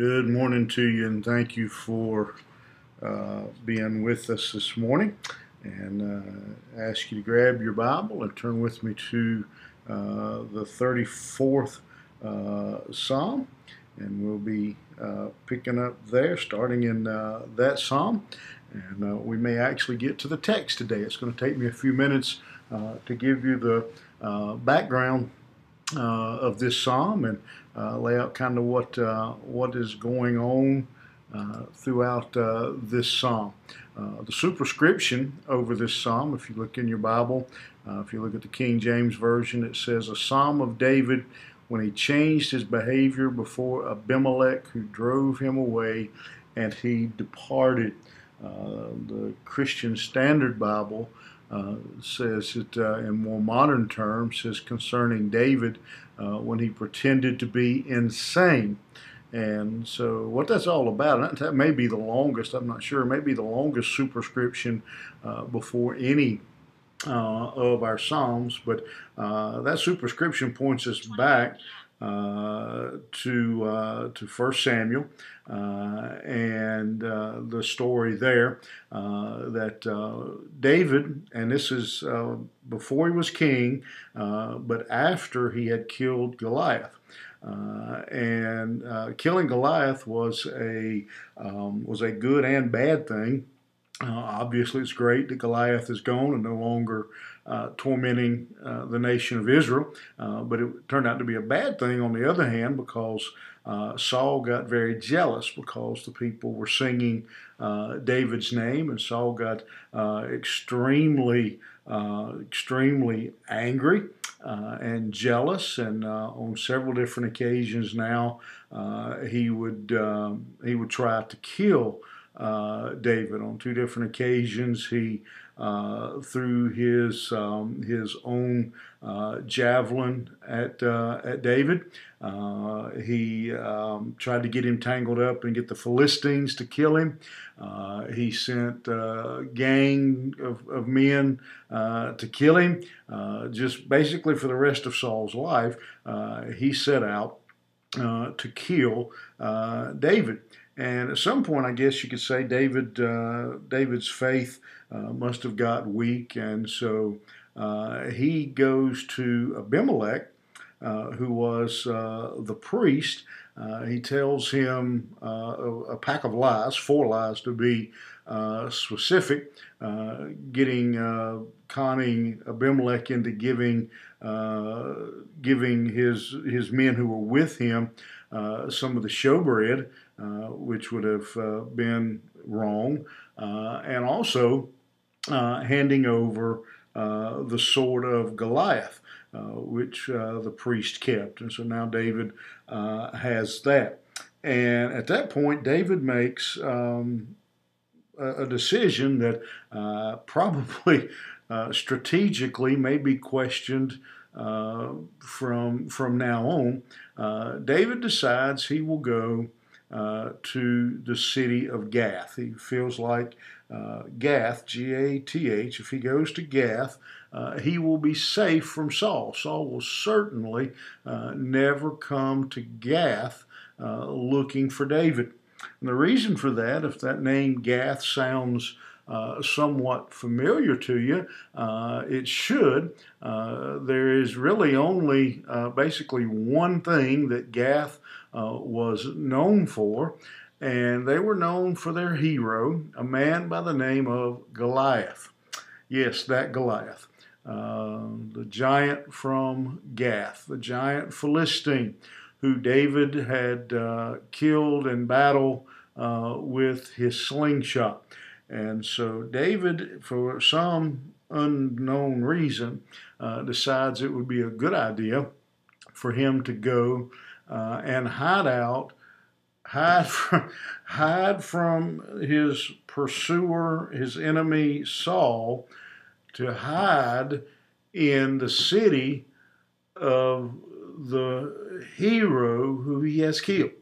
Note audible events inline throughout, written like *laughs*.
Good morning to you, and thank you for uh, being with us this morning. And uh, ask you to grab your Bible and turn with me to uh, the 34th uh, Psalm. And we'll be uh, picking up there, starting in uh, that Psalm. And we may actually get to the text today. It's going to take me a few minutes to give you the background of this Psalm and lay out kind of what uh, what is going on uh, throughout this psalm. the superscription over this psalm, if you look in your Bible, if you look at the King James Version, it says, A psalm of David when he changed his behavior before Abimelech, who drove him away, and he departed. Uh, the Christian Standard Bible uh, says it uh, in more modern terms, says concerning David, uh, when he pretended to be insane. And so, what that's all about, that may be the longest, I'm not sure, maybe the longest superscription uh, before any uh, of our Psalms, but uh, that superscription points us back to uh, to First Samuel uh, and uh, the story there uh, that David, and this is before he was king, but after he had killed Goliath. Uh, and uh, killing Goliath was a um, was a good and bad thing. Uh, obviously, it's great that Goliath is gone and no longer uh, tormenting uh, the nation of Israel. Uh, but it turned out to be a bad thing on the other hand because uh, Saul got very jealous because the people were singing uh, David's name, and Saul got extremely, extremely angry. and jealous, and on several different occasions now, he would um, he would try to kill David. On two different occasions, he uh, threw his um, his own uh, javelin at uh, at David. Uh, he um, tried to get him tangled up and get the Philistines to kill him. Uh, he sent a gang of, of men to kill him. just basically for the rest of Saul's life, he set out to kill David. And at some point, I guess you could say David David's faith uh, must have got weak, and so uh, he goes to Abimelech, uh, who was uh, the priest. Uh, he tells him a, pack of lies, four lies to be specific, getting conning Abimelech into giving giving his his men who were with him some of the showbread, which would have been wrong, and also uh, handing over uh, the sword of Goliath, uh, which uh, the priest kept. And so now David uh, has that. And at that point, David makes um, a, decision that uh, probably strategically may be questioned. from from now on, David decides he will go uh, to the city of Gath. He feels like uh, Gath, G A T H, if he goes to Gath, uh, he will be safe from Saul. Saul will certainly uh, never come to Gath uh, looking for David. And the reason for that, if that name Gath sounds uh, somewhat familiar to you. Uh, it should. Uh, there is really only uh, basically one thing that Gath uh, was known for, and they were known for their hero, a man by the name of Goliath. Yes, that Goliath. the giant from Gath, the giant Philistine who David had killed in battle with his slingshot. And so David, for some unknown reason, uh, decides it would be a good idea for him to go uh, and hide out, hide *laughs* from, hide from his pursuer, his enemy Saul, to hide in the city of the hero who he has killed.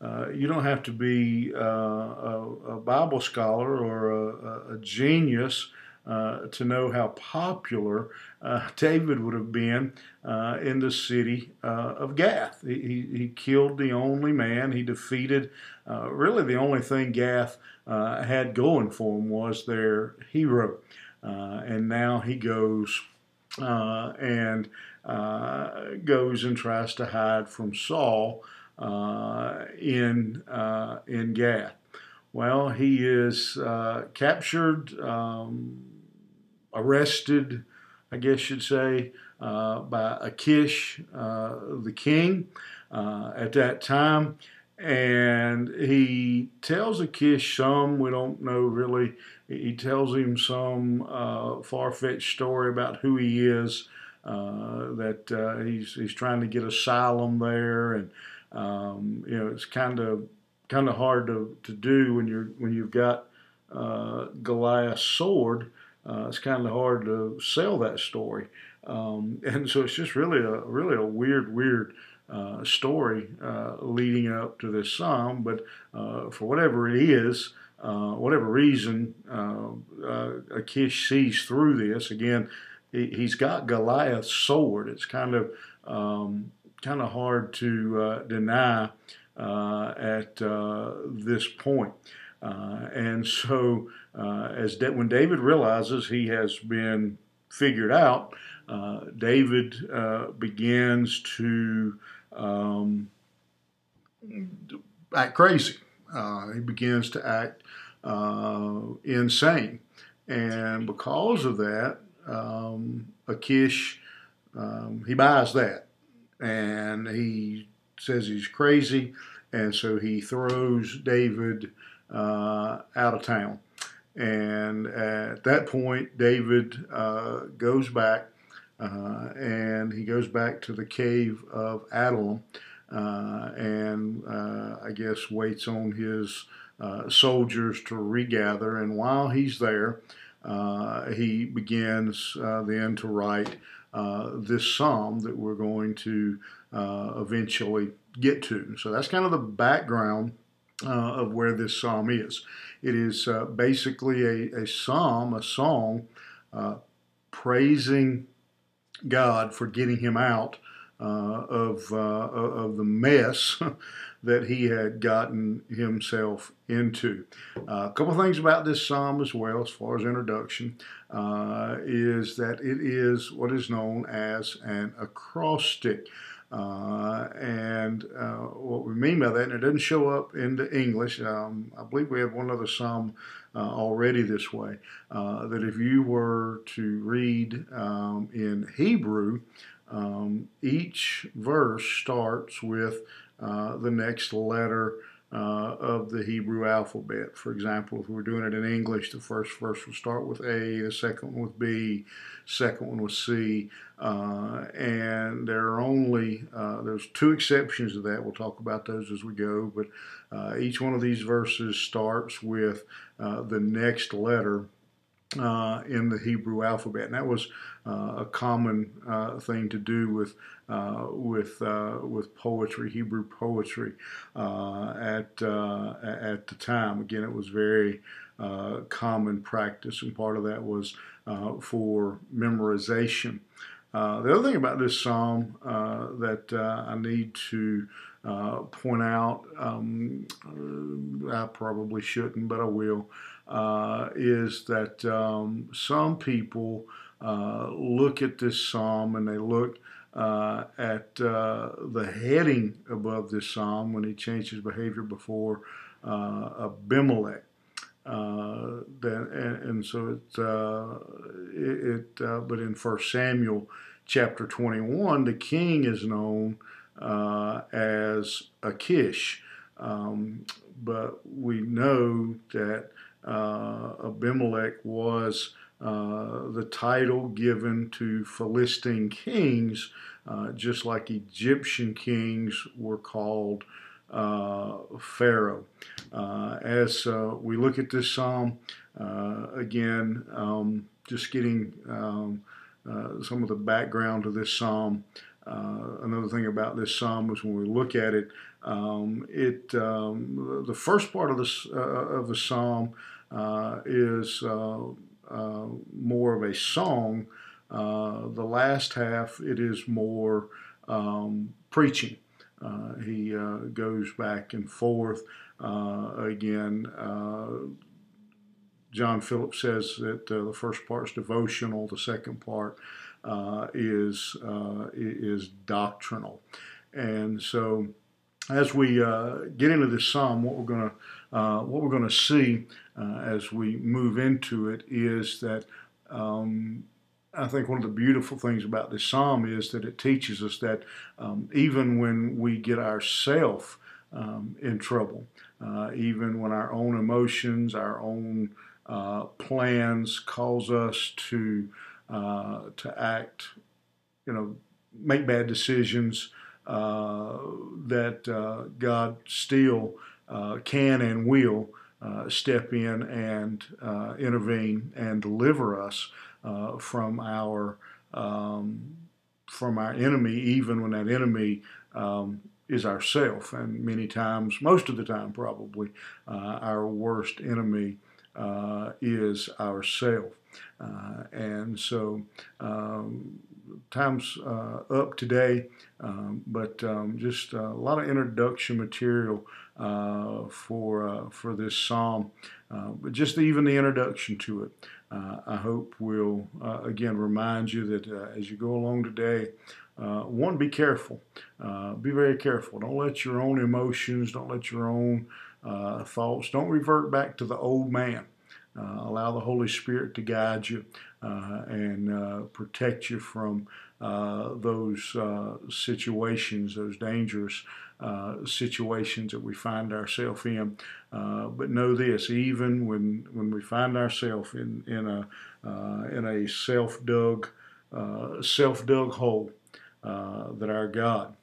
Uh, you don't have to be uh, a, a, Bible scholar or a, a genius uh, to know how popular uh, David would have been uh, in the city uh, of Gath. He, he, killed the only man. He defeated uh, really the only thing Gath had going for him was their hero. and now he goes and goes and tries to hide from Saul in in Gath. Well, he is captured, um, arrested, I guess you'd say, uh, by Achish, uh, the king, uh, at that time. And he tells Achish some, we don't know really, he tells him some uh, far fetched story about who he is, uh, that he's, he's trying to get asylum there. And, um, you know, it's kind of kind of hard to, to do when you're when you've got uh, Goliath's sword. Uh, it's kind of hard to sell that story, um, *laughs* and so it's just really a really a weird weird uh, story uh, leading up to this psalm. But uh, for whatever it is, uh, whatever reason, Achish sees through this. Again, he, has got Goliath's sword. It's kind of um, kind of hard to deny uh, at uh, this point. Uh, and so, as da- when David realizes he has been figured out, David begins to um, act crazy. he begins to act insane. And because of that, um, Achish, um, he buys that. And he says he's crazy, and so he throws David uh, out of town. And at that point, David uh, goes back uh, and he goes back to the cave of Adullam uh, and uh, I guess waits on his uh, soldiers to regather. And while he's there, he begins then to write this psalm that we're going to uh, eventually get to. So that's kind of the background uh, of where this psalm is. It is uh, basically a, a, psalm, a song, uh, praising God for getting him out uh, of, uh, of the mess *laughs* that he had gotten himself into. Uh, a couple things about this psalm as well, as far as introduction, uh, is that it is what is known as an acrostic. Uh, and uh, what we mean by that, and it doesn't show up in the English, um, I believe we have one other psalm uh, already this way, uh, that if you were to read um, in Hebrew, um, each verse starts with uh, the next letter uh, of the Hebrew alphabet. For example, if we were doing it in English, the first verse will start with A, the second one with B, second one with C, uh, and there are only uh, there's two exceptions to that. We'll talk about those as we go, but uh, each one of these verses starts with uh, the next letter uh, in the Hebrew alphabet, and that was uh, a common uh, thing to do with uh, with uh, with poetry, Hebrew poetry, uh, at at the time. Again, it was very common practice, and part of that was for memorization. the other thing about this psalm that I need to point out, um, I probably shouldn't, but I will uh, is that um, some people uh, look at this psalm and they look uh, at uh, the heading above this psalm when he changed his behavior before uh, Abimelech. Uh, then, and, and, so it, it, but in First Samuel chapter 21, the king is known as Achish. Um, but we know that Abimelech was uh, the title given to Philistine kings, uh, just like Egyptian kings were called uh, Pharaoh. Uh, as uh, we look at this psalm, again, um, just getting um, some of the background to this psalm. another thing about this psalm is when we look at it, um, it um, the first part of this uh, of the psalm uh, is uh, uh, more of a song. Uh, the last half, it is more um, preaching. Uh, he uh, goes back and forth. Uh, again, John Phillips says that the first part is devotional, the second part is is doctrinal, and so as we uh, get into this psalm, what we're going to uh, what we're going to see uh, as we move into it is that um, I think one of the beautiful things about this psalm is that it teaches us that um, even when we get ourselves um, in trouble, uh, even when our own emotions, our own uh, plans cause us to uh, to act, you know, make bad decisions. Uh, that uh, God still uh, can and will step in and intervene and deliver us from our um, from our enemy, even when that enemy um, is ourself, and many times, most of the time, probably, uh, our worst enemy uh, is ourself. Uh, and so, um, time's uh, up today, um, but um, just a lot of introduction material uh, for uh, for this psalm. Uh, but just even the introduction to it, uh, I hope will uh, again remind you that as you go along today. one, be careful. be very careful. Don't let your own emotions, don't let your own thoughts, don't revert back to the old man. Uh, allow the Holy Spirit to guide you uh, and uh, protect you from uh, those uh, situations, those dangerous uh, situations that we find ourselves in. but know this: even when when we find ourselves in in a in a self dug self dug hole, that our God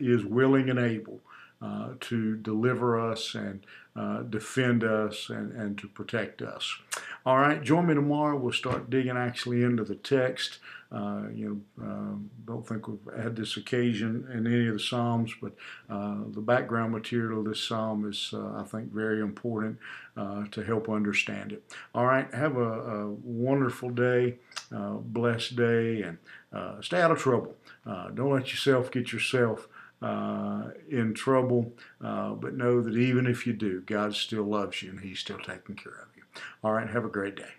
is willing and able uh, to deliver us and uh, defend us and, and to protect us. All right, join me tomorrow. We'll start digging actually into the text. Uh, you know, uh, don't think we've had this occasion in any of the Psalms, but uh, the background material of this Psalm is, I think, very important to help understand it. All right, have a, a wonderful day, blessed day, and stay out of trouble. don't let yourself get yourself uh, in trouble, uh, but know that even if you do, God still loves you and He's still taking care of you. All right, have a great day.